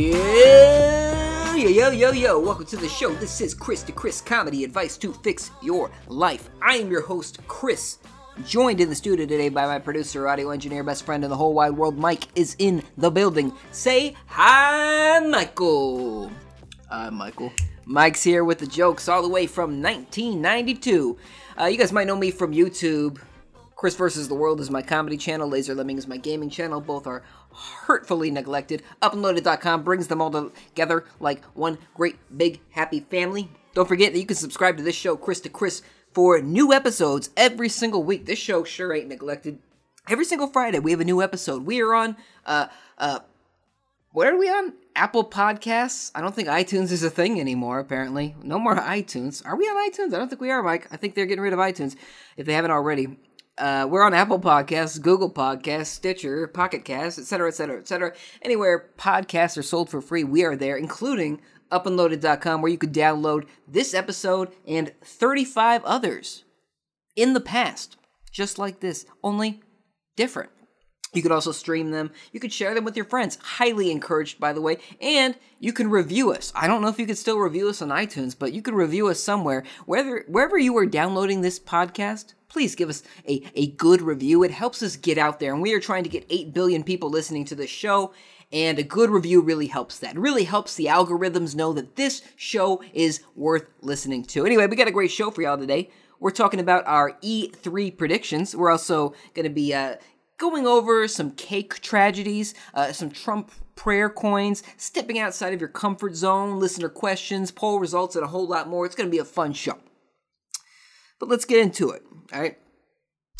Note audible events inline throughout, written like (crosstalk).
Yeah, yo, yo, yo, yo. Welcome to the show. This is Chris to Chris Comedy Advice to Fix Your Life. I am your host, Chris. Joined in the studio today by my producer, audio engineer, best friend in the whole wide world. Mike is in the building. Say hi, Michael. Hi, Michael. Mike's here with the jokes all the way from 1992. Uh, you guys might know me from YouTube. Chris versus the World is my comedy channel. Laser Lemming is my gaming channel. Both are hurtfully neglected. Uploaded.com brings them all together like one great big happy family. Don't forget that you can subscribe to this show, Chris to Chris, for new episodes every single week. This show sure ain't neglected. Every single Friday we have a new episode. We are on uh uh where are we on? Apple Podcasts? I don't think iTunes is a thing anymore, apparently. No more iTunes. Are we on iTunes? I don't think we are, Mike. I think they're getting rid of iTunes if they haven't already. Uh, we're on Apple Podcasts, Google Podcasts, Stitcher, Pocket Casts, etc., etc., etc. Anywhere podcasts are sold for free, we are there, including upandloaded.com, where you could download this episode and 35 others in the past, just like this, only different. You could also stream them. You could share them with your friends. Highly encouraged, by the way. And you can review us. I don't know if you could still review us on iTunes, but you can review us somewhere. Wherever, wherever you are downloading this podcast, please give us a, a good review. It helps us get out there. And we are trying to get 8 billion people listening to this show. And a good review really helps that. It really helps the algorithms know that this show is worth listening to. Anyway, we got a great show for y'all today. We're talking about our E3 predictions. We're also going to be uh, going over some cake tragedies, uh, some Trump prayer coins, stepping outside of your comfort zone, listener questions, poll results, and a whole lot more. It's going to be a fun show. But let's get into it, all right?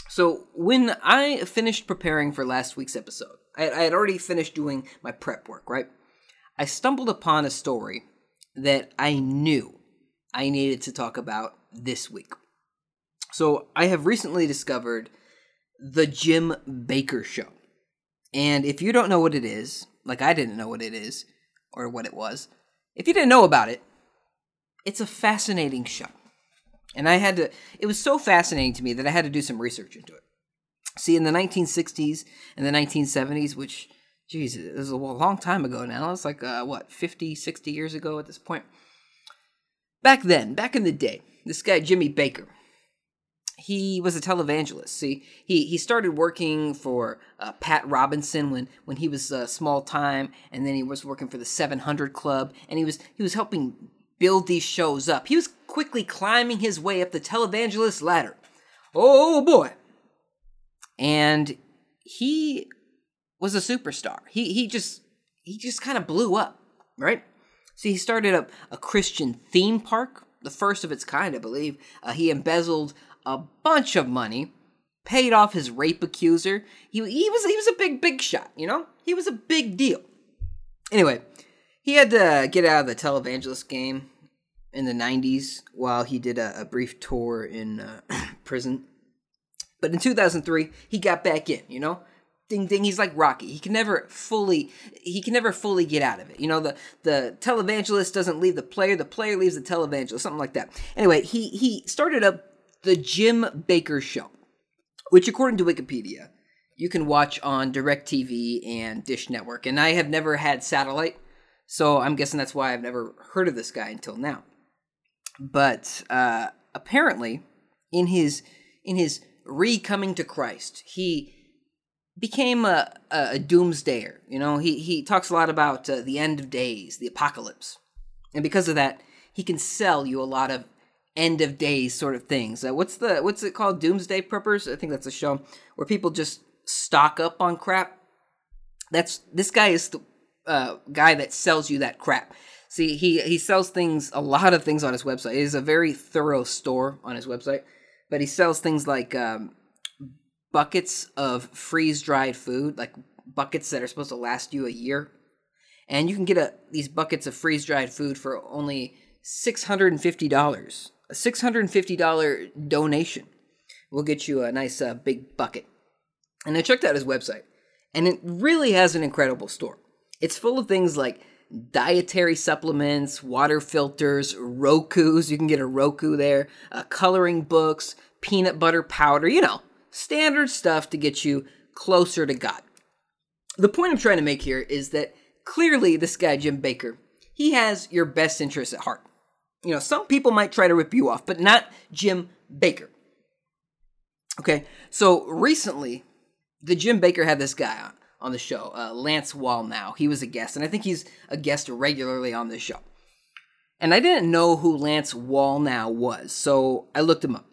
So, when I finished preparing for last week's episode, I, had already finished doing my prep work, right? I stumbled upon a story that I knew I needed to talk about this week. So, I have recently discovered the Jim Bakker Show. And if you don't know what it is, like I didn't know what it is or what it was, if you didn't know about it, it's a fascinating show. And I had to, it was so fascinating to me that I had to do some research into it. See, in the 1960s and the 1970s, which, geez, it was a long time ago now. It's like, uh, what, 50, 60 years ago at this point? Back then, back in the day, this guy, Jimmy Bakker, he was a televangelist. See, he he started working for uh, Pat Robinson when when he was uh, small time, and then he was working for the 700 Club, and he was he was helping build these shows up. He was quickly climbing his way up the televangelist ladder. Oh boy! And he was a superstar. He he just he just kind of blew up, right? See, he started up a Christian theme park, the first of its kind, I believe. Uh, he embezzled a bunch of money, paid off his rape accuser. He, he was he was a big big shot, you know. He was a big deal. Anyway, he had to get out of the televangelist game in the '90s while he did a, a brief tour in uh, (clears throat) prison. But in 2003, he got back in. You know, ding ding. He's like Rocky. He can never fully he can never fully get out of it. You know, the the televangelist doesn't leave the player. The player leaves the televangelist. Something like that. Anyway, he he started up the Jim Bakker Show, which, according to Wikipedia, you can watch on DirecTV and Dish Network. And I have never had satellite, so I'm guessing that's why I've never heard of this guy until now. But uh, apparently, in his in his re coming to Christ, he became a, a, doomsdayer. You know, he he talks a lot about uh, the end of days, the apocalypse, and because of that, he can sell you a lot of end of days sort of things. Uh, what's the what's it called? Doomsday Preppers. I think that's a show where people just stock up on crap. That's this guy is the uh, guy that sells you that crap. See, he he sells things, a lot of things on his website. It is a very thorough store on his website, but he sells things like um, buckets of freeze dried food, like buckets that are supposed to last you a year, and you can get a these buckets of freeze dried food for only six hundred and fifty dollars a $650 donation will get you a nice uh, big bucket. And I checked out his website, and it really has an incredible store. It's full of things like dietary supplements, water filters, Roku's. You can get a Roku there, uh, coloring books, peanut butter powder, you know, standard stuff to get you closer to God. The point I'm trying to make here is that clearly, this guy, Jim Bakker, he has your best interests at heart. You know, some people might try to rip you off, but not Jim Bakker. Okay, so recently, the Jim Bakker had this guy on, on the show, uh, Lance Wallnau He was a guest, and I think he's a guest regularly on this show. And I didn't know who Lance Wallnau was, so I looked him up.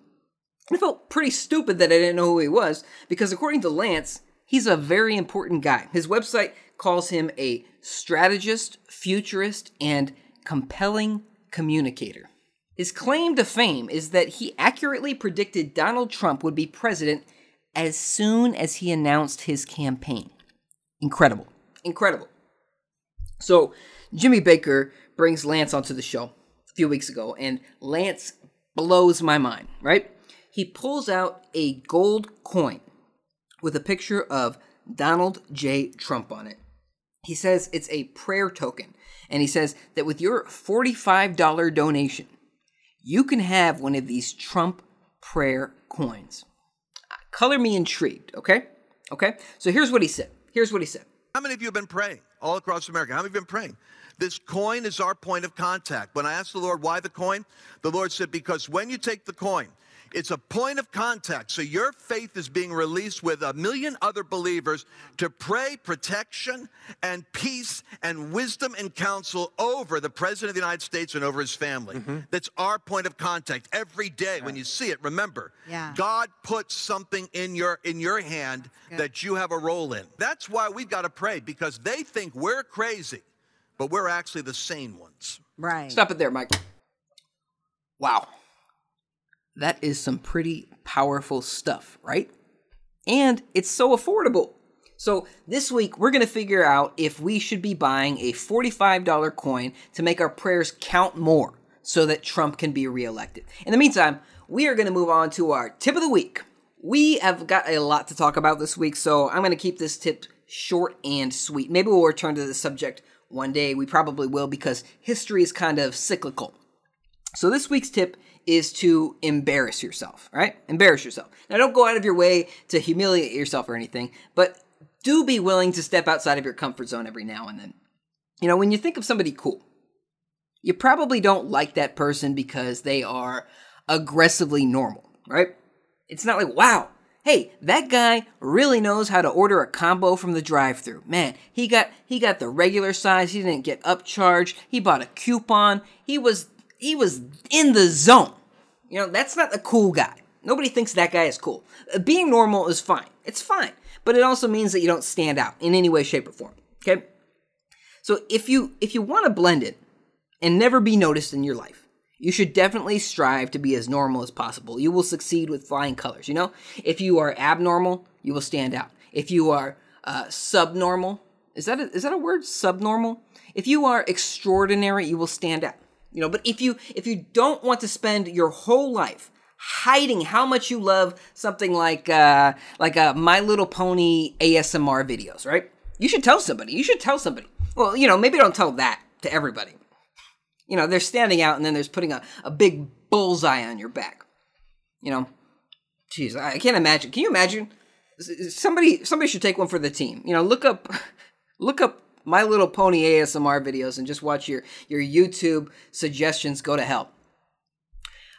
I felt pretty stupid that I didn't know who he was, because according to Lance, he's a very important guy. His website calls him a strategist, futurist, and compelling communicator. His claim to fame is that he accurately predicted Donald Trump would be president as soon as he announced his campaign. Incredible. Incredible. So, Jimmy Bakker brings Lance onto the show a few weeks ago, and Lance blows my mind, right? He pulls out a gold coin with a picture of Donald J. Trump on it. He says it's a prayer token, and he says that with your $45 donation, you can have one of these Trump prayer coins. Color me intrigued, okay? Okay? So here's what he said. Here's what he said. How many of you have been praying all across America? How many have been praying? This coin is our point of contact. When I asked the Lord why the coin, the Lord said, because when you take the coin, it's a point of contact. So your faith is being released with a million other believers to pray protection and peace and wisdom and counsel over the President of the United States and over his family. Mm-hmm. That's our point of contact every day. When you see it, remember, yeah. God puts something in your in your hand that you have a role in. That's why we've got to pray because they think we're crazy, but we're actually the sane ones. Right. Stop it there, Mike. Wow that is some pretty powerful stuff, right? And it's so affordable. So, this week we're going to figure out if we should be buying a $45 coin to make our prayers count more so that Trump can be reelected. In the meantime, we are going to move on to our tip of the week. We have got a lot to talk about this week, so I'm going to keep this tip short and sweet. Maybe we'll return to the subject one day. We probably will because history is kind of cyclical. So, this week's tip is to embarrass yourself, right? Embarrass yourself. Now, don't go out of your way to humiliate yourself or anything, but do be willing to step outside of your comfort zone every now and then. You know, when you think of somebody cool, you probably don't like that person because they are aggressively normal, right? It's not like, wow, hey, that guy really knows how to order a combo from the drive-through. Man, he got he got the regular size, he didn't get upcharged, he bought a coupon, he was he was in the zone. You know, that's not a cool guy. Nobody thinks that guy is cool. Uh, being normal is fine. It's fine. But it also means that you don't stand out in any way, shape, or form. Okay? So if you if you want to blend it and never be noticed in your life, you should definitely strive to be as normal as possible. You will succeed with flying colors. You know, if you are abnormal, you will stand out. If you are uh, subnormal, is that a, is that a word? Subnormal. If you are extraordinary, you will stand out. You know, but if you if you don't want to spend your whole life hiding how much you love something like uh like a uh, My Little Pony ASMR videos, right? You should tell somebody. You should tell somebody. Well, you know, maybe don't tell that to everybody. You know, they're standing out and then there's putting a, a big bullseye on your back. You know, jeez, I can't imagine. Can you imagine? Somebody somebody should take one for the team. You know, look up (laughs) look up my Little Pony ASMR videos and just watch your your YouTube suggestions go to hell.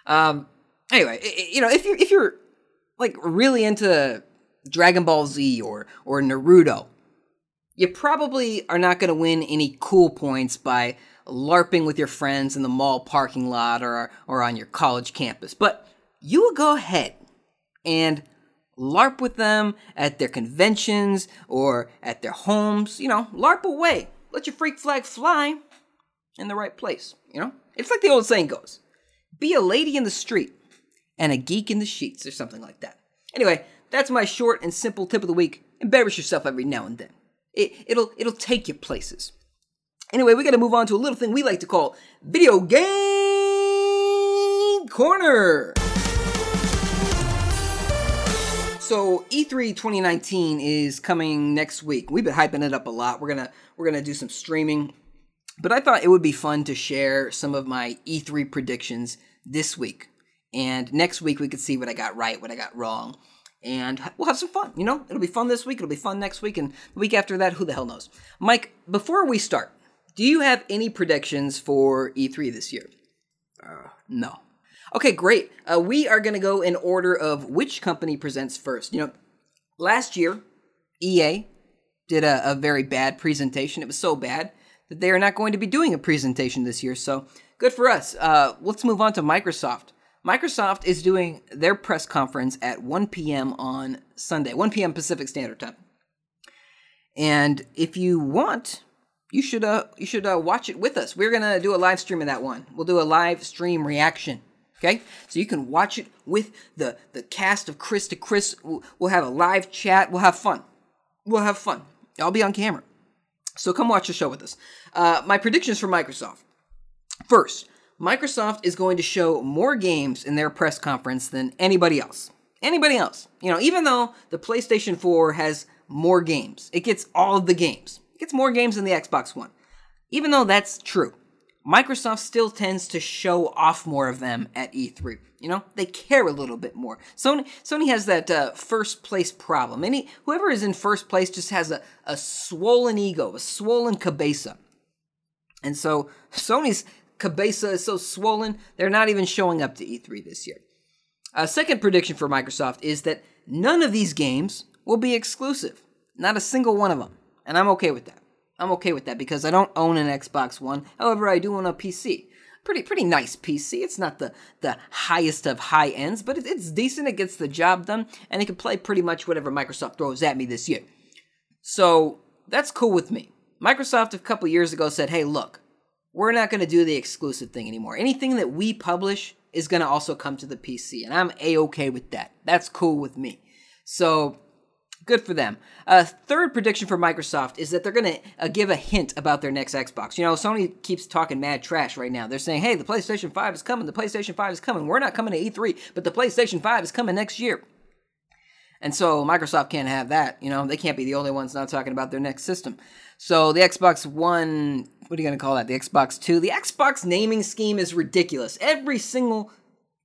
Um. Anyway, you know, if you if you're like really into Dragon Ball Z or or Naruto, you probably are not going to win any cool points by larping with your friends in the mall parking lot or or on your college campus. But you will go ahead and LARP with them at their conventions or at their homes. You know, LARP away. Let your freak flag fly in the right place. You know, it's like the old saying goes be a lady in the street and a geek in the sheets or something like that. Anyway, that's my short and simple tip of the week. Embarrass yourself every now and then. It, it'll it'll take you places. Anyway, we got to move on to a little thing we like to call video game corner. So E3 2019 is coming next week. We've been hyping it up a lot. We're gonna we're gonna do some streaming, but I thought it would be fun to share some of my E3 predictions this week, and next week we could see what I got right, what I got wrong, and we'll have some fun. You know, it'll be fun this week, it'll be fun next week, and the week after that, who the hell knows? Mike, before we start, do you have any predictions for E3 this year? Uh, no. Okay, great. Uh, we are going to go in order of which company presents first. You know, last year, EA did a, a very bad presentation. It was so bad that they are not going to be doing a presentation this year. So good for us. Uh, let's move on to Microsoft. Microsoft is doing their press conference at 1 p.m. on Sunday, 1 p.m. Pacific Standard Time. And if you want, you should uh you should uh, watch it with us. We're gonna do a live stream of that one. We'll do a live stream reaction. Okay, so you can watch it with the the cast of Chris to Chris. We'll have a live chat. We'll have fun. We'll have fun. I'll be on camera. So come watch the show with us. Uh, my predictions for Microsoft. First, Microsoft is going to show more games in their press conference than anybody else. Anybody else. You know, even though the PlayStation 4 has more games, it gets all of the games. It gets more games than the Xbox One. Even though that's true, Microsoft still tends to show off more of them at E3. You know, they care a little bit more. Sony Sony has that uh, first place problem. Any whoever is in first place just has a, a swollen ego, a swollen cabeza. And so Sony's cabeza is so swollen, they're not even showing up to E3 this year. A second prediction for Microsoft is that none of these games will be exclusive. Not a single one of them. And I'm okay with that. I'm okay with that because I don't own an Xbox One. However, I do own a PC. Pretty pretty nice PC. It's not the the highest of high ends, but it, it's decent. It gets the job done, and it can play pretty much whatever Microsoft throws at me this year. So that's cool with me. Microsoft a couple years ago said, "Hey, look, we're not going to do the exclusive thing anymore. Anything that we publish is going to also come to the PC, and I'm a okay with that. That's cool with me. So Good for them. A uh, third prediction for Microsoft is that they're going to uh, give a hint about their next Xbox. You know, Sony keeps talking mad trash right now. They're saying, hey, the PlayStation 5 is coming. The PlayStation 5 is coming. We're not coming to E3, but the PlayStation 5 is coming next year. And so Microsoft can't have that. You know, they can't be the only ones not talking about their next system. So the Xbox One, what are you going to call that? The Xbox 2? The Xbox naming scheme is ridiculous. Every single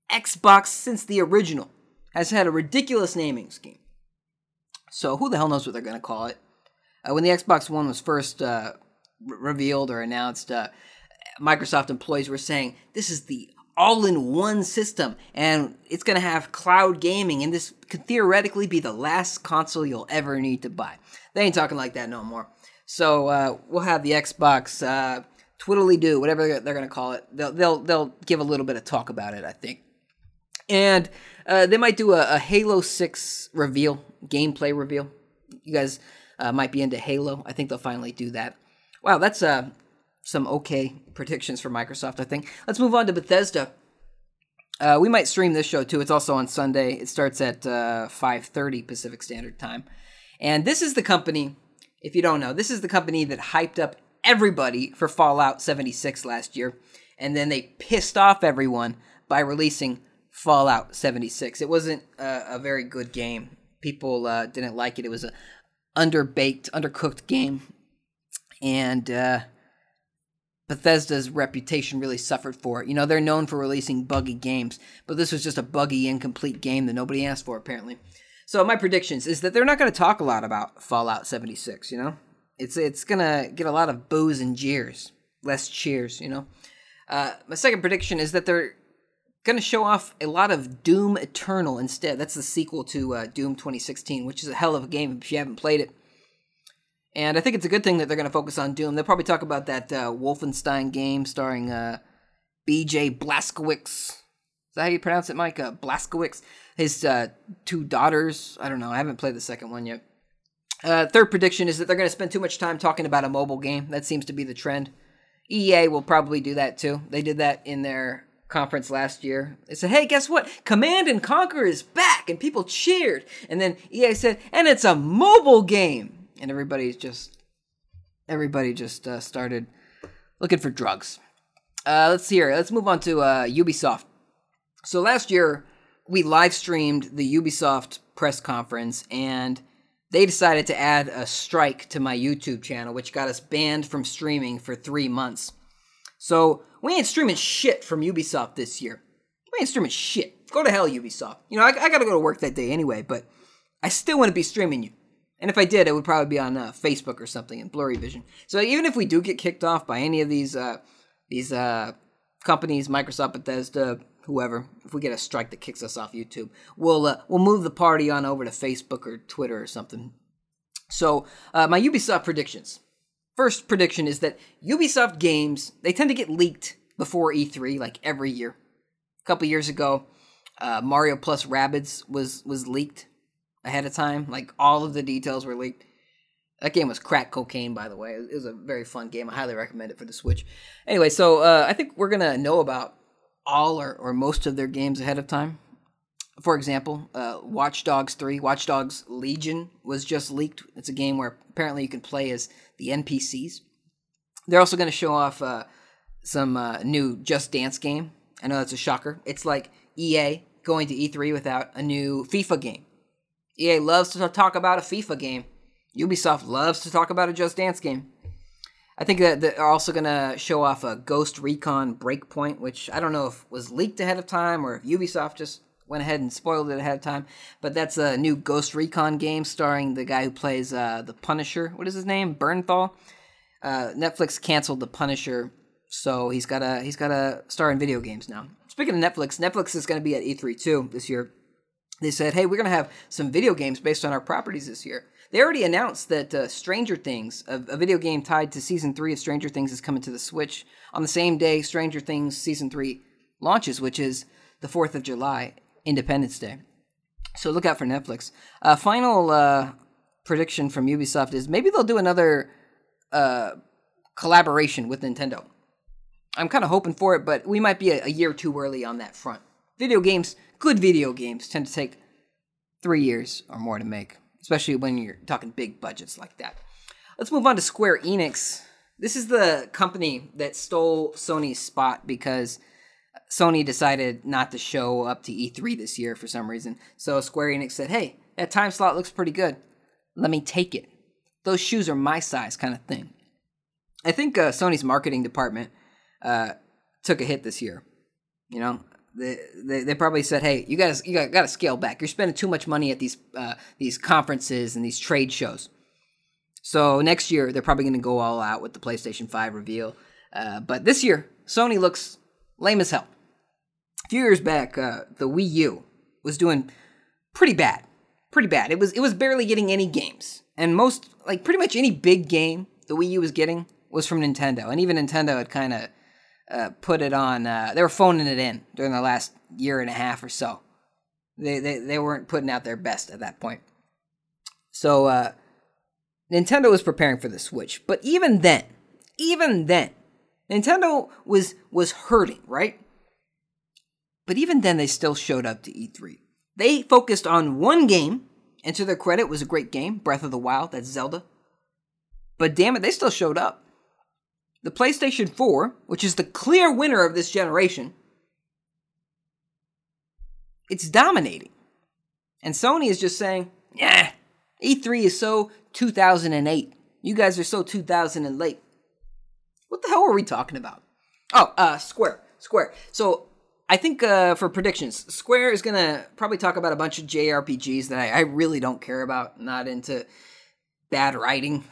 Xbox since the original has had a ridiculous naming scheme. So who the hell knows what they're going to call it? Uh, when the Xbox One was first uh, revealed or announced, uh, Microsoft employees were saying this is the all-in-one system, and it's going to have cloud gaming, and this could theoretically be the last console you'll ever need to buy. They ain't talking like that no more. So uh, we'll have the Xbox uh, twiddly do, whatever they're going to call it. They'll, they'll they'll give a little bit of talk about it, I think. And uh, they might do a, a, Halo 6 reveal, gameplay reveal. You guys uh, might be into Halo. I think they'll finally do that. Wow, that's uh, some okay predictions for Microsoft, I think. Let's move on to Bethesda. Uh, we might stream this show too. It's also on Sunday. It starts at 5:30 uh, Pacific Standard Time. And this is the company, if you don't know, this is the company that hyped up everybody for Fallout 76 last year, and then they pissed off everyone by releasing Fallout 76. It wasn't a, a very good game. People uh, didn't like it. It was a underbaked, undercooked game, and uh, Bethesda's reputation really suffered for it. You know, they're known for releasing buggy games, but this was just a buggy, incomplete game that nobody asked for, apparently. So my predictions is that they're not going to talk a lot about Fallout 76. You know, it's it's gonna get a lot of boos and jeers, less cheers. You know. Uh, my second prediction is that they're going to show off a lot of Doom Eternal instead. That's the sequel to uh, Doom 2016, which is a hell of a game if you haven't played it. And I think it's a good thing that they're going to focus on Doom. They'll probably talk about that uh, Wolfenstein game starring uh, B.J. Blazkowicz. Is that how you pronounce it, Mike? Uh, Blazkowicz. His uh, two daughters. I don't know. I haven't played the second one yet. Uh, third prediction is that they're going to spend too much time talking about a mobile game. That seems to be the trend. EA will probably do that too. They did that in their conference last year. They said, "Hey, guess what? Command and Conquer is back," and people cheered. And then EA said, "And it's a mobile game," and everybody just everybody just uh, started looking for drugs. Uh, let's see here. Let's move on to uh, Ubisoft. So last year we live streamed the Ubisoft press conference, and they decided to add a strike to my YouTube channel, which got us banned from streaming for three months. So we ain't streaming shit from Ubisoft this year. We ain't streaming shit. Go to hell, Ubisoft. You know, I, I gotta go to work that day anyway, but I still wouldn't be streaming you. And if I did, it would probably be on uh, Facebook or something in blurry vision. So even if we do get kicked off by any of these uh, these uh, companies, Microsoft, Bethesda, whoever, if we get a strike that kicks us off YouTube, we'll uh, we'll move the party on over to Facebook or Twitter or something. So uh, my Ubisoft predictions. First prediction is that Ubisoft games they tend to get leaked before E3, like every year. A couple years ago, uh, Mario plus Rabbids was was leaked ahead of time. Like all of the details were leaked. That game was crack cocaine, by the way. It was a very fun game. I highly recommend it for the Switch. Anyway, so uh, I think we're gonna know about all or, or most of their games ahead of time. For example, uh, Watch Dogs 3, Watch Dogs Legion was just leaked. It's a game where apparently you can play as the NPCs. They're also going to show off uh, some uh, new Just Dance game. I know that's a shocker. It's like EA going to E3 without a new FIFA game. EA loves to talk about a FIFA game. Ubisoft loves to talk about a Just Dance game. I think that they're also going to show off a Ghost Recon Breakpoint, which I don't know if was leaked ahead of time or if Ubisoft just went ahead and spoiled it ahead of time. But that's a new Ghost Recon game starring the guy who plays uh, the Punisher. What is his name? Bernthal. Uh, Netflix canceled the Punisher, so he's got a he's got a star in video games now. Speaking of Netflix, Netflix is going to be at E3 too this year. They said, "Hey, we're going to have some video games based on our properties this year." They already announced that uh, Stranger Things, a, a, video game tied to season three of Stranger Things, is coming to the Switch on the same day Stranger Things season three launches, which is the 4th of July, Independence Day. So look out for Netflix. Uh, final uh, prediction from Ubisoft is maybe they'll do another uh, collaboration with Nintendo. I'm kind of hoping for it, but we might be a, a year too early on that front. Video games, good video games, tend to take three years or more to make especially when you're talking big budgets like that. Let's move on to Square Enix. This is the company that stole Sony's spot because Sony decided not to show up to E3 this year for some reason. So Square Enix said, hey, that time slot looks pretty good. Let me take it. Those shoes are my size, kind of thing. I think uh, Sony's marketing department uh, took a hit this year. You know, they, they, they probably said, "Hey, you guys, you got to scale back. You're spending too much money at these uh, these conferences and these trade shows." So next year they're probably going to go all out with the PlayStation Five reveal. Uh, but this year, Sony looks lame as hell. A few years back, uh, the Wii U was doing pretty bad, pretty bad. It was it was barely getting any games, and most like pretty much any big game the Wii U was getting was from Nintendo, and even Nintendo had kind of uh, put it on. Uh, they were phoning it in during the last year and a half or so. They they they weren't putting out their best at that point. So uh, Nintendo was preparing for the Switch, but even then, even then, Nintendo was was hurting, right? But even then, they still showed up to E3. They focused on one game, and to their credit, was a great game, Breath of the Wild. That's Zelda. But damn it, they still showed up the PlayStation 4, which is the clear winner of this generation, it's dominating. And Sony is just saying, yeah, E3 is so 2008. You guys are so 2000 and late. What the hell are we talking about? Oh, uh, Square. Square. So I think uh, for predictions, Square is going to probably talk about a bunch of JRPGs that I, I really don't care about, not into bad writing.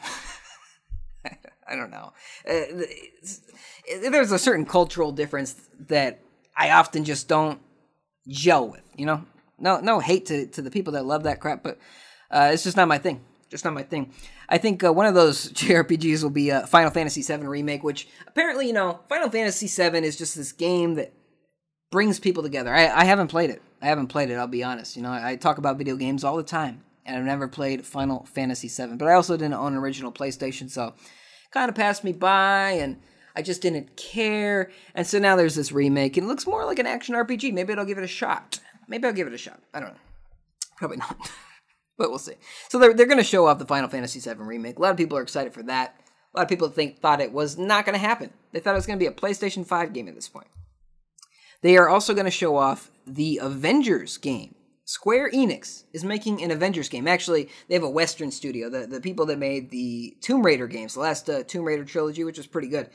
(laughs) I don't know. Uh, there's a certain cultural difference that I often just don't gel with. You know, no no hate to to the people that love that crap, but uh, it's just not my thing. Just not my thing. I think uh, one of those (laughs) JRPGs will be uh, Final Fantasy VII remake, which apparently you know Final Fantasy VII is just this game that brings people together. I, I haven't played it. I haven't played it. I'll be honest. You know, I talk about video games all the time, and I've never played Final Fantasy VII. But I also didn't own an original PlayStation, so kind of passed me by and I just didn't care. And so now there's this remake and it looks more like an action RPG. Maybe I'll give it a shot. Maybe I'll give it a shot. I don't know. Probably not. (laughs) but we'll see. So they're, they're going to show off the Final Fantasy VII remake. A lot of people are excited for that. A lot of people think thought it was not going to happen. They thought it was going to be a PlayStation 5 game at this point. They are also going to show off the Avengers game Square Enix is making an Avengers game. Actually, they have a Western studio, the, the people that made the Tomb Raider games, the last uh, Tomb Raider trilogy, which was pretty good.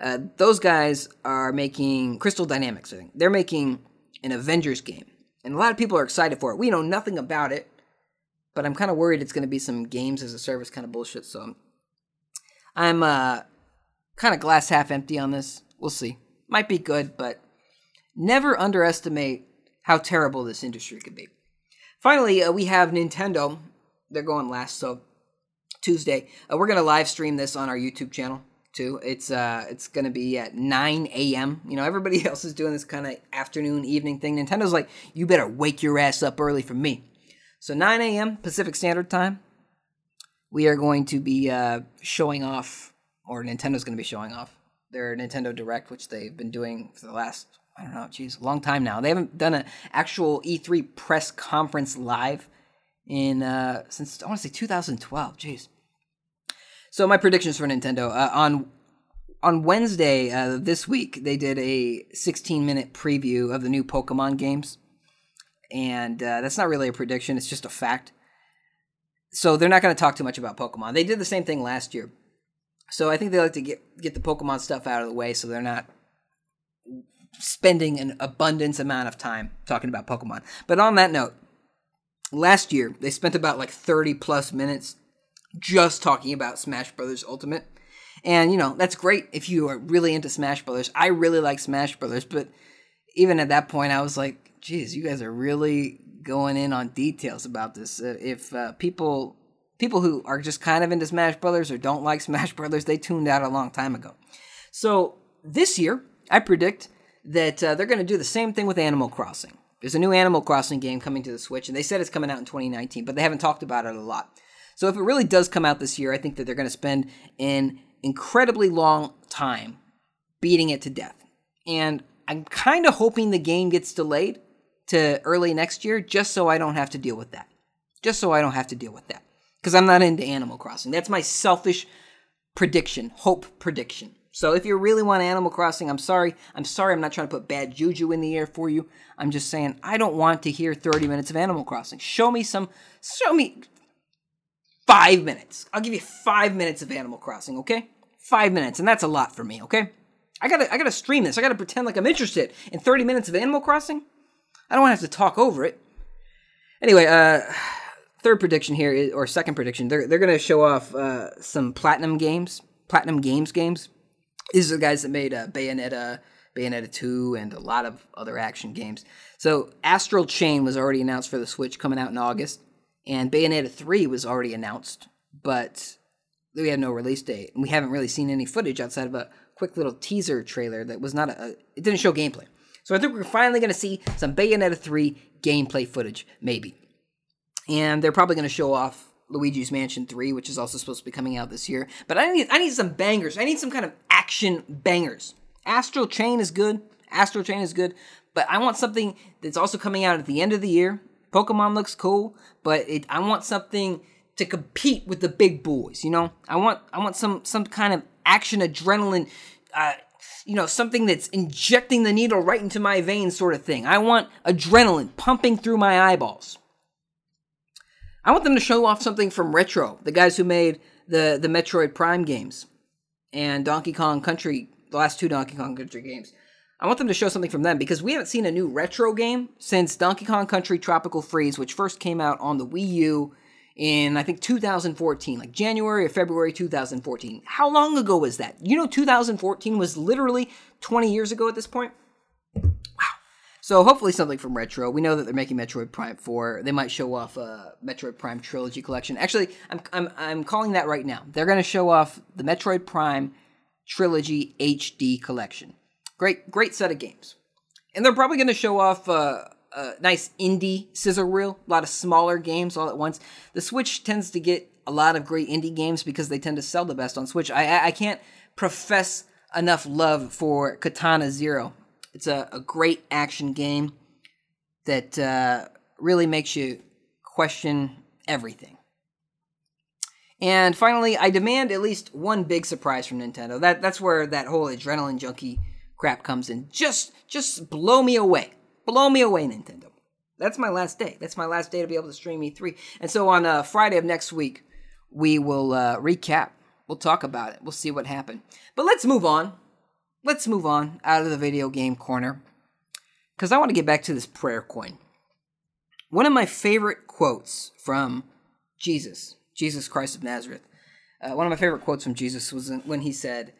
Uh, those guys are making Crystal Dynamics, I think. They're making an Avengers game. And a lot of people are excited for it. We know nothing about it, but I'm kind of worried it's going to be some games as a service kind of bullshit. So I'm uh, kind of glass half empty on this. We'll see. Might be good, but never underestimate how terrible this industry could be. Finally, uh, we have Nintendo. They're going last, so Tuesday. Uh, we're gonna live stream this on our YouTube channel too. It's uh, it's gonna be at 9 a.m. You know, everybody (laughs) else is doing this kind of afternoon, evening thing. Nintendo's like, you better wake your ass up early for me. So 9 a.m. Pacific Standard Time. We are going to be uh, showing off, or Nintendo's going to be showing off their Nintendo Direct, which they've been doing for the last I don't know, geez, a long time now. They haven't done an actual E3 press conference live in uh, since I want to say 2012. Jeez. So my predictions for Nintendo uh, on on Wednesday uh, this week they did a 16 minute preview of the new Pokemon games, and uh, that's not really a prediction; it's just a fact. So they're not going to talk too much about Pokemon. They did the same thing last year, so I think they like to get get the Pokemon stuff out of the way, so they're not spending an abundance amount of time talking about Pokemon. But on that note, last year they spent about like 30 plus minutes just talking about Smash Brothers Ultimate. And you know, that's great if you are really into Smash Brothers. I really like Smash Brothers, but even at that point I was like, geez, you guys are really going in on details about this. Uh, if uh, people people who are just kind of into Smash Brothers or don't like (laughs) Smash Brothers, they tuned out a long time ago. So, this year, I predict that uh, they're going to do the same thing with Animal Crossing. There's a new Animal Crossing game coming to the Switch, and they said it's coming out in 2019, but they haven't talked about it a lot. So if it really does come out this year, I think that they're going to spend an incredibly long time beating it to death. And I'm kind of hoping the game gets delayed to early next year just so I don't have to deal with that. Just so I don't have to deal with that. Because I'm not into Animal Crossing. That's my selfish prediction, hope prediction. So if you really want Animal Crossing, I'm sorry. I'm sorry I'm not trying to put bad juju in the air for you. I'm just saying I don't want to hear 30 minutes of Animal Crossing. Show me some show me 5 minutes. I'll give you 5 minutes of Animal Crossing, okay? 5 minutes, and that's a lot for me, okay? I got to I got to stream this. I got to pretend like I'm interested in 30 minutes of Animal Crossing. I don't want to have to talk over it. Anyway, uh third prediction here is, or second prediction. They're they're going to show off uh, some platinum games, platinum games games these are the guys that made uh, Bayonetta, Bayonetta 2, and a lot of other action games. So Astral Chain was already announced for the Switch coming out in August, and Bayonetta 3 was already announced, but we had no release date, and we haven't really seen any footage outside of a quick little teaser trailer that was not a. It didn't show gameplay. So I think we're finally going to see some Bayonetta 3 gameplay footage, maybe. And they're probably going to show off Luigi's Mansion 3, which is also supposed to be coming out this year. But I need I need some bangers. I need some kind of action bangers. Astral Chain is good. Astral Chain is good, but I want something that's also coming out at the end of the year. Pokemon looks cool, but it, I want something to compete with the big boys. You know, I want I want some some kind of action adrenaline. Uh, you know, something that's injecting the needle right into my veins, sort of thing. I want adrenaline pumping through my eyeballs. I want them to show off something from Retro, the guys who made the the Metroid Prime games and Donkey Kong Country, the last two Donkey Kong Country games. I want them to show something from them because we haven't seen a new retro game since Donkey Kong Country Tropical Freeze, which first came out on the Wii U in I think 2014, like January or February 2014. How long ago was that? You know 2014 was literally 20 years ago at this point. Wow. So hopefully something from Retro. We know that they're making Metroid Prime 4. They might show off a Metroid Prime trilogy collection. Actually, I'm I'm I'm calling that right now. They're going to show off the Metroid Prime trilogy HD collection. Great great set of games. And they're probably going to show off uh, a nice indie scissor reel, a lot of smaller games all at once. The Switch tends to get a lot of great indie games because they tend to sell the best on Switch. I I, can't profess enough love for Katana Zero. It's a, a great action game that uh, really makes you question everything. And finally, I demand at least one big surprise from Nintendo. That that's where that whole adrenaline junkie crap comes in. Just just blow me away. Blow me away, Nintendo. That's my last day. That's my last day to be able to stream E3. And so on uh, Friday of next week, we will uh, recap. We'll talk about it. We'll see what happened. But let's move on let's move on out of the video game corner because I want to get back to this prayer coin. One of my favorite quotes from Jesus, Jesus Christ of Nazareth. Uh, one of my favorite quotes from Jesus was when he said,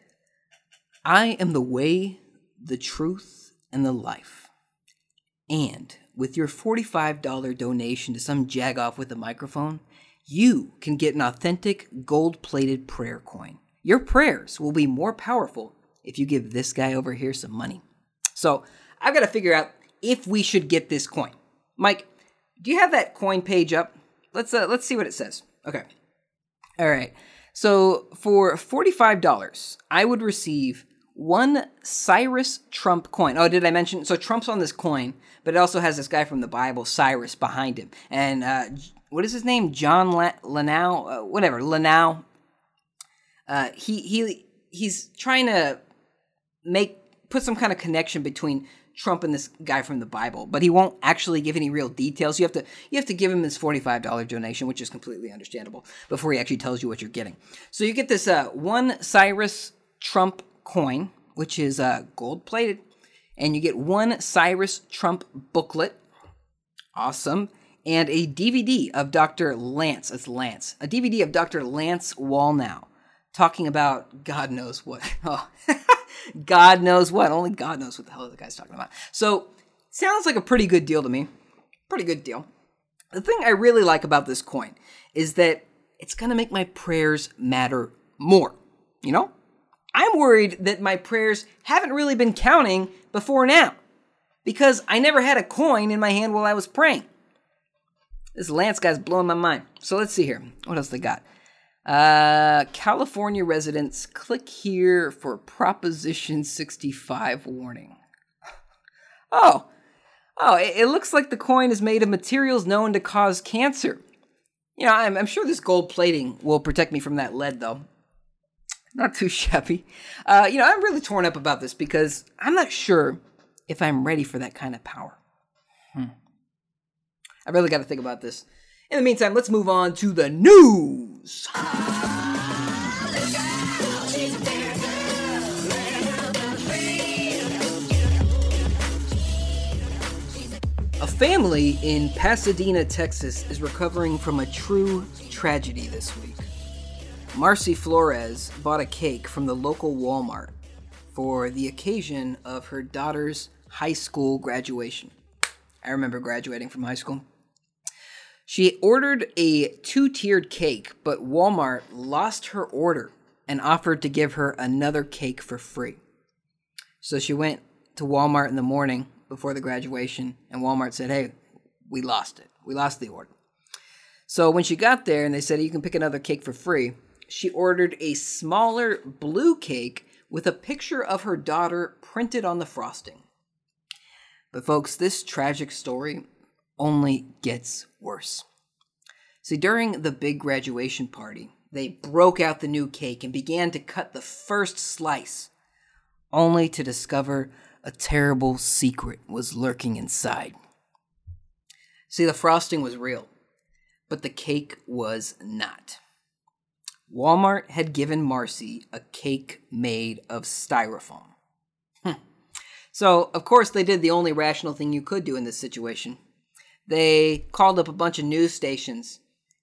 I am the way, the truth, and the life. And with your $45 donation to some jagoff with a microphone, you can get an authentic gold plated prayer coin. Your prayers will be more powerful if you give this guy over here some money. So I've got to figure out if we should get this coin. Mike, do you have that coin page up? Let's uh, let's see what it says. Okay. All right. So for $45, I would receive one Cyrus Trump coin. Oh, did I mention? So Trump's on this coin, but it also has this guy from the Bible, Cyrus, behind him. And uh, what is his name? John Lanau, uh, whatever, Lanau. Uh, he he he's trying to make put some kind of connection between Trump and this guy from the Bible, but he won't actually give any real details. You have to you have to give him this forty five dollar donation, which is completely understandable, before he actually tells you what you're getting. So you get this uh, one Cyrus Trump coin, which is uh, gold plated, and you get one Cyrus Trump booklet. Awesome. And a DVD of Dr. Lance. It's Lance. A DVD of Dr. Lance Wallnau talking about God knows what. (laughs) Oh, (laughs) God knows what. Only God knows what the hell the guy's talking about. So, sounds like a pretty good deal to me. Pretty good deal. The thing I really like about this coin is that it's going to make my prayers matter more. You know? I'm worried that my prayers haven't really been counting before now because I never had a coin in my hand while I was praying. This Lance guy's blowing my mind. So let's see here. What else they got? Uh, California residents, click here for Proposition 65 warning. (laughs) Oh, oh, it, it looks like the coin is made of materials known to cause cancer. You know, I'm, I'm sure this gold plating will protect me from that lead, though not too shabby. Uh, you know, I'm really torn up about this because I'm not sure if I'm ready for that kind of power. Hmm. I really got to think about this. In the meantime, let's move on to the news. A family in Pasadena, Texas is recovering from a true tragedy this week. Marcy Flores bought a cake from the local Walmart for the occasion of her daughter's high school graduation. I remember graduating from high school. She ordered a two tiered cake, but Walmart lost her order and offered to give her another cake for free. So she went to Walmart in the morning before the graduation, and Walmart said, Hey, we lost it. We lost the order. So when she got there and they said, You can pick another cake for free, she ordered a smaller blue cake with a picture of her daughter printed on the frosting. But, folks, this tragic story only gets worse. See, during the big graduation party, they broke out the new cake and began to cut the first slice, only to discover a terrible secret was lurking inside. See, the frosting was real, but the cake was not. Walmart had given Marcy a cake made of styrofoam. Hmm. So, of course, they did the only rational thing you could do in this situation. They called up a bunch of news stations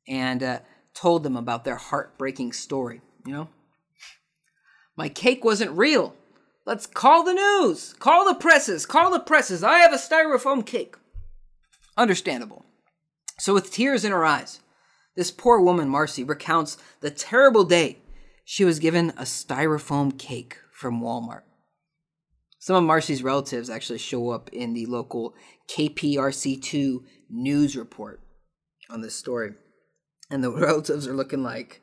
and uh, told them about their heartbreaking story. You know? My cake wasn't real. Let's call the news. Call the presses. Call the presses. I have a styrofoam cake. Understandable. So, with tears in her eyes, this poor woman, Marcy, recounts the terrible day she was given a styrofoam cake from Walmart. Some of Marcy's relatives actually show up in the local KPRC2 news report on this story. And the (laughs) relatives are looking like,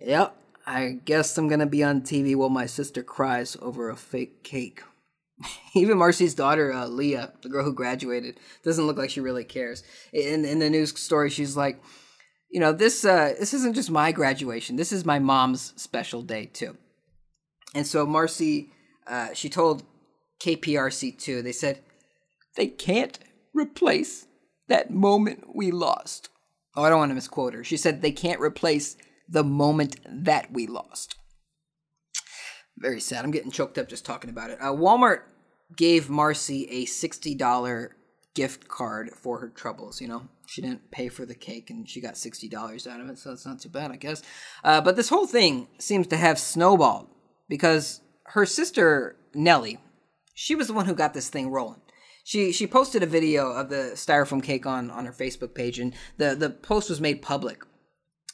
yep, I guess I'm going to be on TV while my sister cries over a fake cake. (laughs) Even Marcy's daughter, uh, Leah, the girl who graduated, doesn't look like she really cares. In, in the news story, she's like, you know this uh, this isn't just my graduation. This is my mom's special day too. And so Marcy, uh, she told KPRC two. They said they can't replace that moment we lost. Oh, I don't want to misquote her. She said they can't replace the moment that we lost. Very sad. I'm getting choked up just talking about it. Uh, Walmart gave Marcy a $60 gift card for her troubles. You know, she didn't pay for the cake and she got sixty dollars out of it, so it's not too bad, I guess. Uh, but this whole thing seems to have snowballed because her sister Nellie, she was the one who got this thing rolling. She she posted a video of the styrofoam cake on on her Facebook page, and the the post was made public.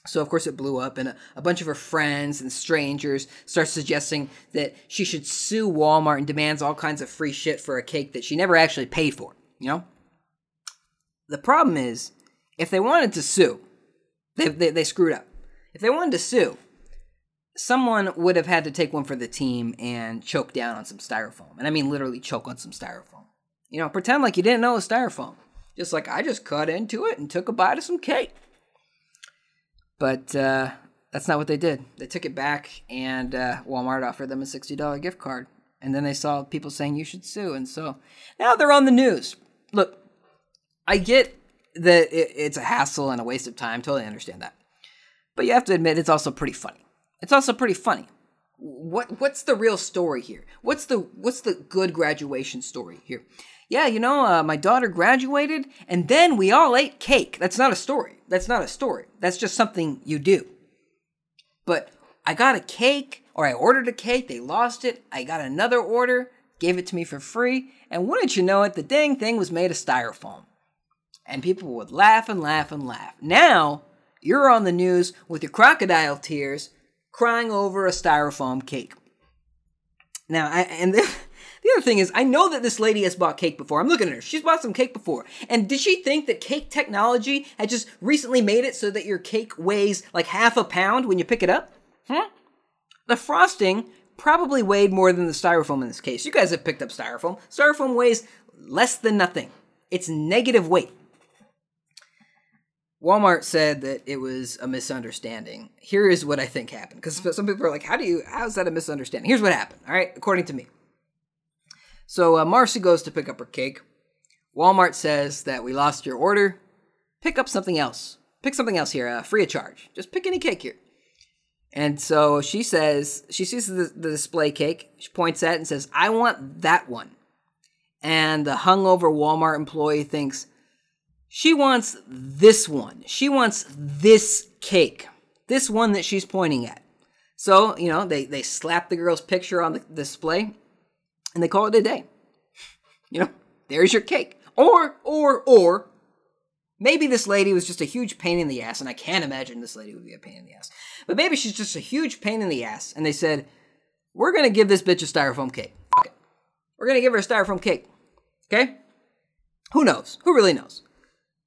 So of course it blew up, and a, a, bunch of her friends and strangers start suggesting that she should sue Walmart and demands all kinds of free shit for a cake that she never actually paid for. You know. The problem is, if they wanted to sue, they they, they screwed up. If they wanted to sue, someone would have had to take one for the team and choke down on some styrofoam, and I mean literally choke on some styrofoam. You know, pretend like you didn't know it was styrofoam. Just like I just cut into it and took a bite of some cake. But uh, that's not what they did. They took it back, and uh, Walmart offered them a $60 gift card. And then they saw people saying you should sue. And so now they're on the news. Look, I get that it's a hassle and a waste of time. Totally understand that. But you have to admit, it's also pretty funny. It's also pretty funny. What what's the real story here? What's the what's the good graduation story here? Yeah, you know, uh, my daughter graduated, and then we all ate cake. That's not a story. That's not a story. That's just something you do. But I got a cake, or I ordered a cake, they lost it. I got another order, gave it to me for free, and wouldn't you know it, the dang thing was made of styrofoam. And people would laugh and laugh and laugh. Now, you're on the news with your crocodile tears crying over a styrofoam cake. Now, I, and (laughs) The other thing is, I know that this lady has bought cake before. I'm looking at her. She's bought some cake before. And did she think that cake technology had just recently made it so that your cake weighs like half a pound when you pick it up? Huh? The frosting probably weighed more than the styrofoam in this case. You guys have picked up styrofoam. Styrofoam weighs less than nothing, it's negative weight. Walmart said that it was a misunderstanding. Here is what I think happened. Because some people are like, how do you, how is that a misunderstanding? Here's what happened, all right, according to me. So uh, Marcy goes to pick up her cake. Walmart says that we lost your order. Pick up something else. Pick something else here, uh, free of charge. Just pick any cake here. And so she says, she sees the, the display cake. She points at it and says, I want that one. And the hungover Walmart employee thinks, she wants this one. She wants this cake. This one that she's pointing at. So, you know, they, they slap the girl's picture on the display and they call it a day. You know, there's your cake. Or, or, or, maybe this lady was just a huge pain in the ass, and I can't imagine this lady would be a pain in the ass. But maybe she's just a huge pain in the ass, and they said, we're gonna give this bitch a styrofoam cake. We're gonna give her a styrofoam cake. Okay? Who knows? Who really knows?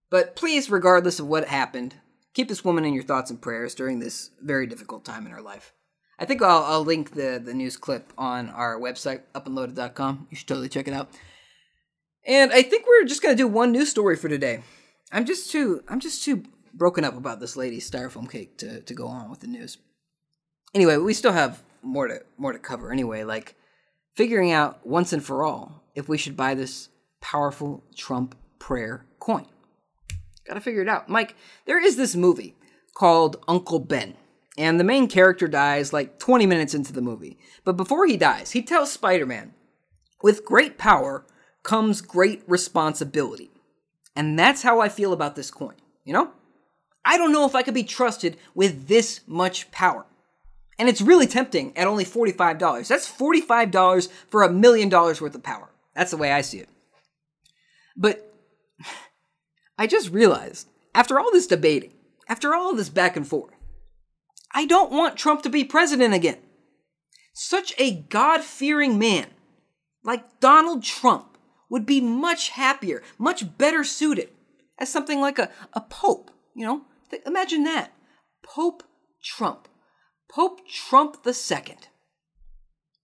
But please, regardless of what happened, keep this woman in your thoughts and prayers during this very difficult time in her life. I think I'll, I'll link the, the news clip on our website, upandloaded.com. You should totally check it out. And I think we're just gonna do one news story for today. I'm just too I'm just too broken up about this lady's styrofoam cake to, to go on with the news. Anyway, we still have more to more to cover anyway, like figuring out once and for all if we should buy this powerful Trump prayer coin. Gotta figure it out. Mike, there is this movie called Uncle Ben. And the main character dies like 20 minutes into the movie. But before he dies, he tells Spider Man, with great power comes great responsibility. And that's how I feel about this coin, you know? I don't know if I could be trusted with this much power. And it's really tempting at only $45. That's $45 for a million dollars worth of power. That's the way I see it. But I just realized, after all this debating, after all this back and forth, I don't want Trump to be president again. Such a God fearing man like Donald Trump would be much happier, much better suited as something like a, a pope. You know, Th- imagine that. Pope Trump. Pope Trump the Second.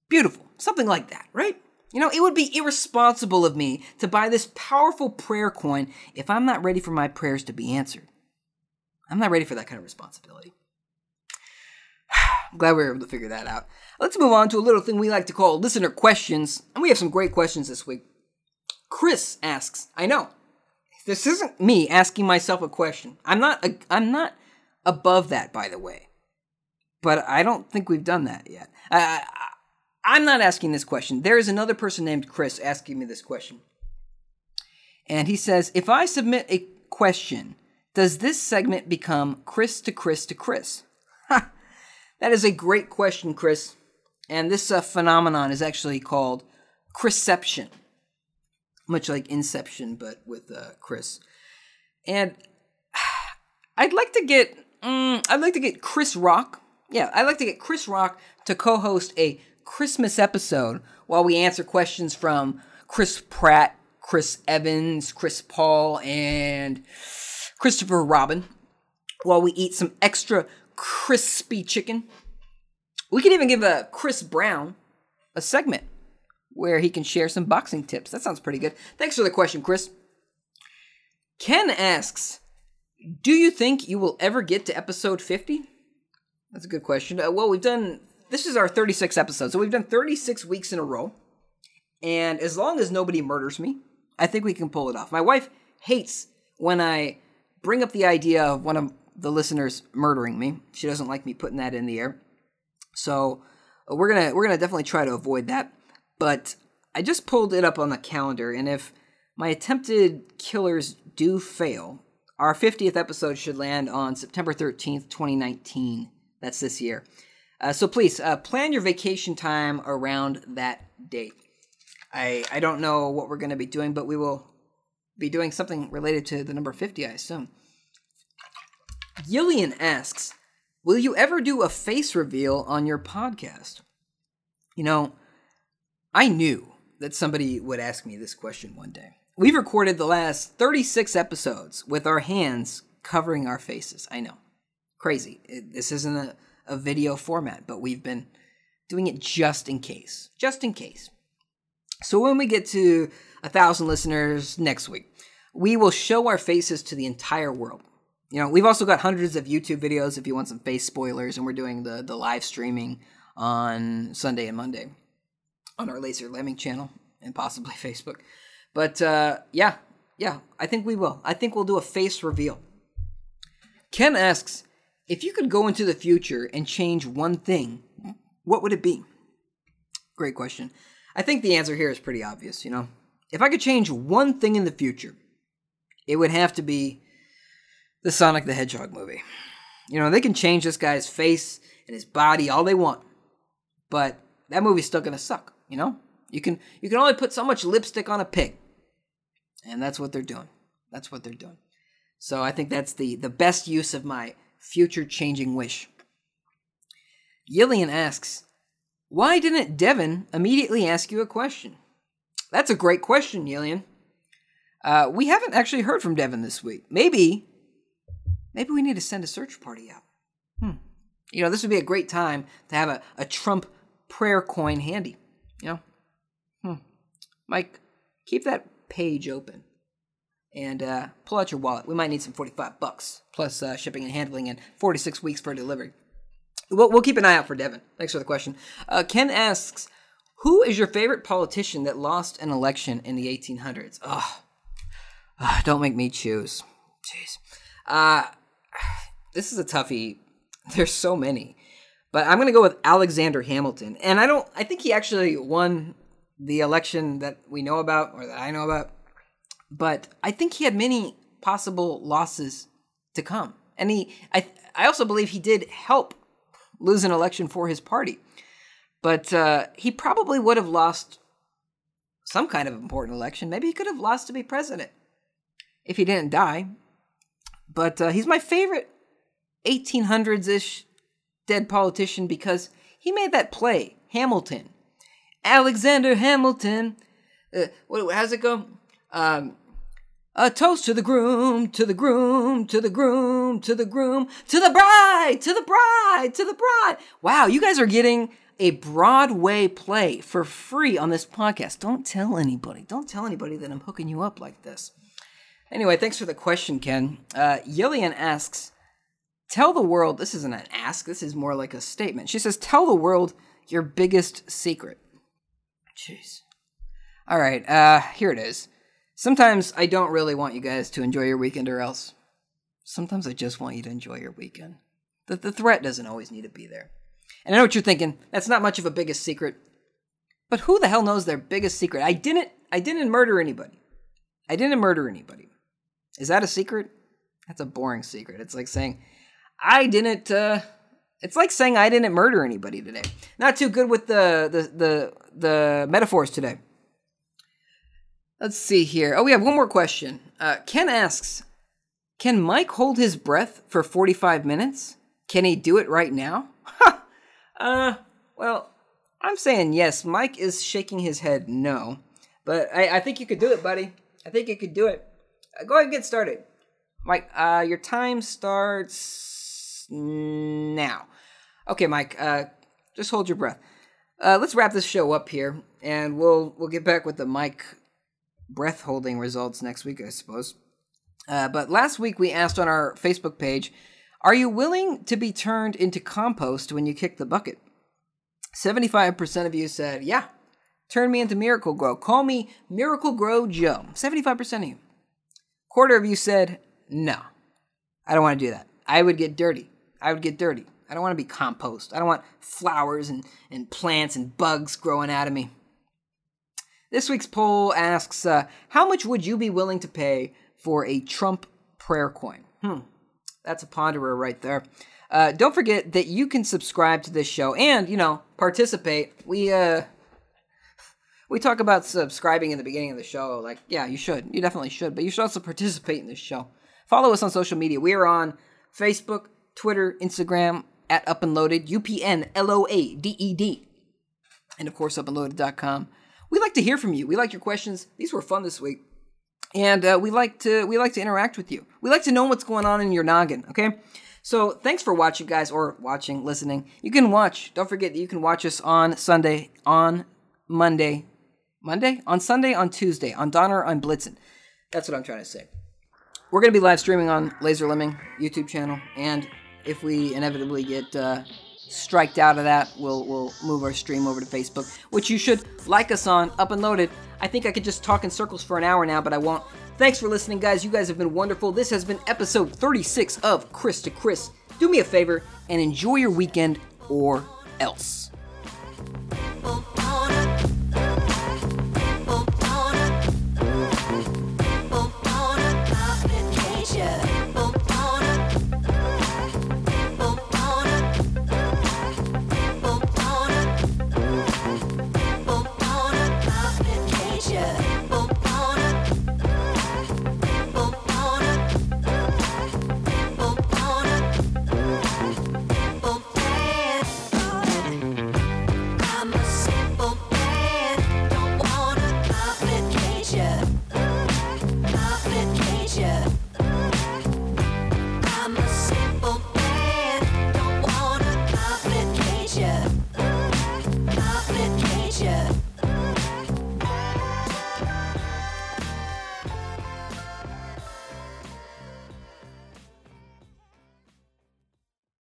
Beautiful. Something like that, right? You know, it would be irresponsible of me to buy this powerful prayer coin if I'm not ready for my prayers to be answered. I'm not ready for that kind of responsibility. I'm (sighs) glad we were able to figure that out. Let's move on to a little thing we like to call listener questions, and we have some great questions this week. Chris asks, I know. This isn't me asking myself a question. I'm not a, I'm not above that by the way. But I don't think we've done that yet. I, I, I'm not asking this question. There is another person named Chris asking me this question. And he says, if I submit a question, does this segment become Chris to Chris to Chris? Ha! That is a great question, Chris. And this uh, phenomenon is actually called Chrisception, much like Inception, but with uh, Chris. And (sighs) I'd like to get, mm, I'd like to get Chris Rock. Yeah, I'd like to get Chris Rock to co-host a Christmas episode while we answer questions from Chris Pratt, Chris Evans, Chris Paul, and Christopher Robin while we eat some extra crispy chicken. We could even give a Chris Brown a segment where he can share some boxing tips. That sounds pretty good. Thanks for the question, Chris. Ken asks, "Do you think you will ever get to episode 50?" That's a good question. Uh, well, we've done this is our 36th episode, so we've done 36 weeks in a row. And as long as nobody murders me, I think we can pull it off. My wife hates when I bring up the idea of one of the listeners murdering me. She doesn't like me putting that in the air. So uh, we're gonna we're gonna definitely try to avoid that. But I just pulled it up on the calendar, and if my attempted killers do fail, our 50th episode should land on September 13th, 2019. That's this year. Uh, so please uh, plan your vacation time around that date. I I don't know what we're going to be doing, but we will be doing something related to the number 50, I assume. Gillian asks, Will you ever do a face reveal on your podcast? You know, I knew that somebody would ask me this question one day. We've recorded the last 36 episodes with our hands covering our faces. I know. Crazy. It, this isn't a, a video format, but we've been doing it just in case. Just in case. So when we get to a thousand listeners next week, we will show our faces to the entire world. You know, we've also got hundreds of YouTube videos if you want some face spoilers, and we're doing the the live streaming on Sunday and Monday on our Laser Lemming channel and possibly (laughs) Facebook. But uh, yeah, yeah, I think we will. I think we'll do a face reveal. Ken asks if you could go into the future and change one thing, what would it be? Great question. I think the answer here is pretty obvious, you know. If I could change one thing in the future, it would have to be the Sonic the Hedgehog movie. You know, they can change this guy's face and his body all they want, but that movie's still gonna suck. You know, you can you can only put so much lipstick on a pig, and that's what they're doing. That's what they're doing. So I think that's the the best use of my future changing wish. Yillian asks, "Why didn't Devin immediately ask you a question?" That's a great question, Yillian. Uh, we haven't actually heard from Devin this week. Maybe, maybe we need to send a search party out. Hmm. You know, this would be a great time to have a, a Trump prayer coin handy. You know, hmm. Mike, keep that page open and uh, pull out your wallet. We might need some forty-five bucks plus uh, shipping and handling, and forty-six weeks for delivery. We'll, we'll keep an eye out for Devin. Thanks for the question. Uh, Ken asks, "Who is your favorite politician that lost an election in the 1800s?" Oh, uh, don't make me choose. Jeez. Uh, this is a toughie. (laughs) There's so many. But I'm going to go with Alexander Hamilton. And I don't, I think he actually won the election that we know about or that I know about. But I think he had many possible losses to come. And he, I, I also believe he did help lose an election for his party. But uh, he probably would have lost some kind of important election. Maybe he could have lost to be president if he didn't die. But uh, he's my favorite 1800s ish dead politician because he made that play, Hamilton. Alexander Hamilton. Uh, what, how's it go? Um, a toast to the groom, to the groom, to the groom, to the groom, to the bride, to the bride, to the bride. Wow, you guys are getting a Broadway play for free on this podcast. Don't tell anybody. Don't tell anybody that I'm hooking you up like this. Anyway, thanks for the question, Ken. Uh, Yillian asks, Tell the world, this isn't an ask, this is more like a statement. She says, Tell the world your biggest secret. Jeez. All right, uh, here it is. Sometimes I don't really want you guys to enjoy your weekend or else. Sometimes I just want you to enjoy your weekend. The, the threat doesn't always need to be there. And I know what you're thinking. That's not much of a biggest secret. But who the hell knows their biggest secret? I didn't I didn't murder anybody. I didn't murder anybody. Is that a secret? That's a boring secret. It's like saying, I didn't, uh, it's like saying I didn't murder anybody today. Not too good with the, the, the, the metaphors today. Let's see here. Oh, we have one more question. Uh, Ken asks, can Mike hold his breath for 45 minutes? Can he do it right now? (laughs) uh, well, I'm saying yes. Mike is shaking his head no. But I, I think you could do it, buddy. I think you could do it. Uh, go ahead and get started. Mike, uh, your time starts now. Okay, Mike, uh, just hold your breath. Uh, let's wrap this show up here, and we'll we'll get back with the Mike breath holding results next week, I suppose. Uh, but last week we asked on our Facebook page, "Are you willing to be turned into compost when you kick the bucket?" Seventy-five percent of you said, "Yeah, turn me into Miracle-Gro. Call me Miracle-Gro Joe." Seventy-five percent of you. Quarter of you said, "No, I don't want to do that. I would get dirty. I would get dirty. I don't want to be compost. I don't want flowers and, and plants and bugs growing out of me." This week's poll asks, uh, "How much would you be willing to pay for a Trump prayer coin?" Hmm, that's a ponderer right there. Uh, don't forget that you can subscribe to this show and you know participate. We uh, we talk about subscribing in the beginning of the show. Like, yeah, you should. You definitely should. But you should also (laughs) participate in this show. Follow us on social media. We are on Facebook, Twitter, Instagram at Up and Loaded. U P N L O A D E D, and of course upandloaded.com we like to hear from you. We like your questions. These were fun this week, and uh, we like to we like to interact with you. We like to know what's going on in your noggin. Okay, so thanks for watching, guys, or watching, listening. You can watch. Don't forget that you can watch us on Sunday, on Monday, Monday, on Sunday, on Tuesday, on Donner, on Blitzen. That's what I'm trying to say. We're going to be live streaming on Laser Lemming YouTube channel, and if we inevitably get uh, striked out of that, we'll we'll move our stream over to Facebook, which you should like us on Up and Loaded. I think I could just talk in circles for an hour now, but I won't. Thanks for listening, guys. You guys have been wonderful. This has been episode 36 of Chris to Chris. Do me a favor and enjoy your weekend or else.